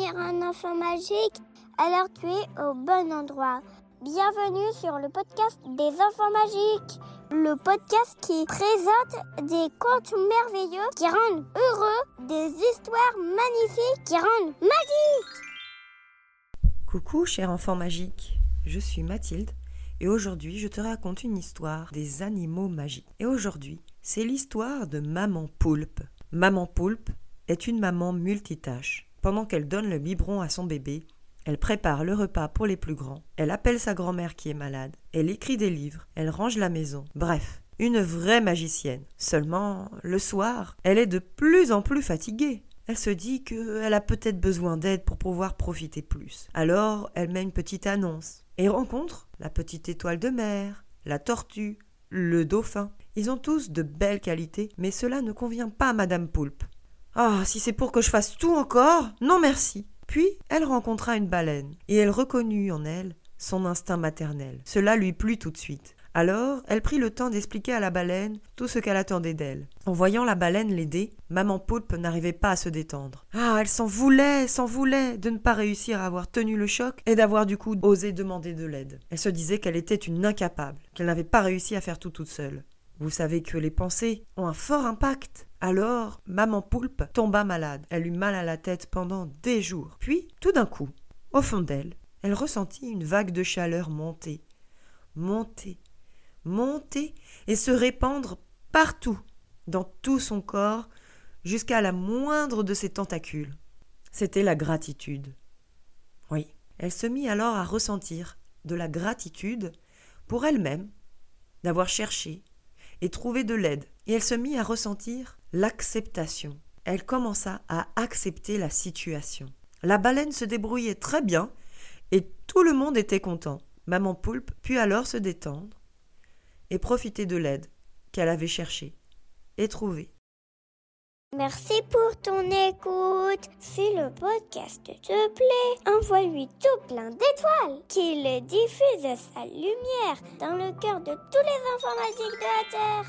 un enfant magique, alors tu es au bon endroit. Bienvenue sur le podcast des enfants magiques, le podcast qui présente des contes merveilleux qui rendent heureux, des histoires magnifiques qui rendent magiques. Coucou cher enfant magique, je suis Mathilde et aujourd'hui je te raconte une histoire des animaux magiques. Et aujourd'hui, c'est l'histoire de Maman Poulpe. Maman Poulpe est une maman multitâche. Pendant qu'elle donne le biberon à son bébé, elle prépare le repas pour les plus grands, elle appelle sa grand-mère qui est malade, elle écrit des livres, elle range la maison. Bref, une vraie magicienne. Seulement, le soir, elle est de plus en plus fatiguée. Elle se dit qu'elle a peut-être besoin d'aide pour pouvoir profiter plus. Alors, elle met une petite annonce et rencontre la petite étoile de mer, la tortue, le dauphin. Ils ont tous de belles qualités, mais cela ne convient pas à Madame Poulpe. Ah, si c'est pour que je fasse tout encore Non merci. Puis elle rencontra une baleine, et elle reconnut en elle son instinct maternel. Cela lui plut tout de suite. Alors, elle prit le temps d'expliquer à la baleine tout ce qu'elle attendait d'elle. En voyant la baleine l'aider, maman Poulpe n'arrivait pas à se détendre. Ah, elle s'en voulait, s'en voulait de ne pas réussir à avoir tenu le choc et d'avoir du coup osé demander de l'aide. Elle se disait qu'elle était une incapable, qu'elle n'avait pas réussi à faire tout toute seule. Vous savez que les pensées ont un fort impact. Alors, maman poulpe tomba malade. Elle eut mal à la tête pendant des jours. Puis, tout d'un coup, au fond d'elle, elle ressentit une vague de chaleur monter, monter, monter et se répandre partout, dans tout son corps, jusqu'à la moindre de ses tentacules. C'était la gratitude. Oui, elle se mit alors à ressentir de la gratitude pour elle-même d'avoir cherché et trouvé de l'aide, et elle se mit à ressentir l'acceptation. Elle commença à accepter la situation. La baleine se débrouillait très bien, et tout le monde était content. Maman Poulpe put alors se détendre et profiter de l'aide qu'elle avait cherchée et trouvée. Merci pour ton écoute. Si le podcast te plaît, envoie-lui tout plein d'étoiles, qu'il diffuse sa lumière dans le cœur de tous les enfants magiques de la Terre.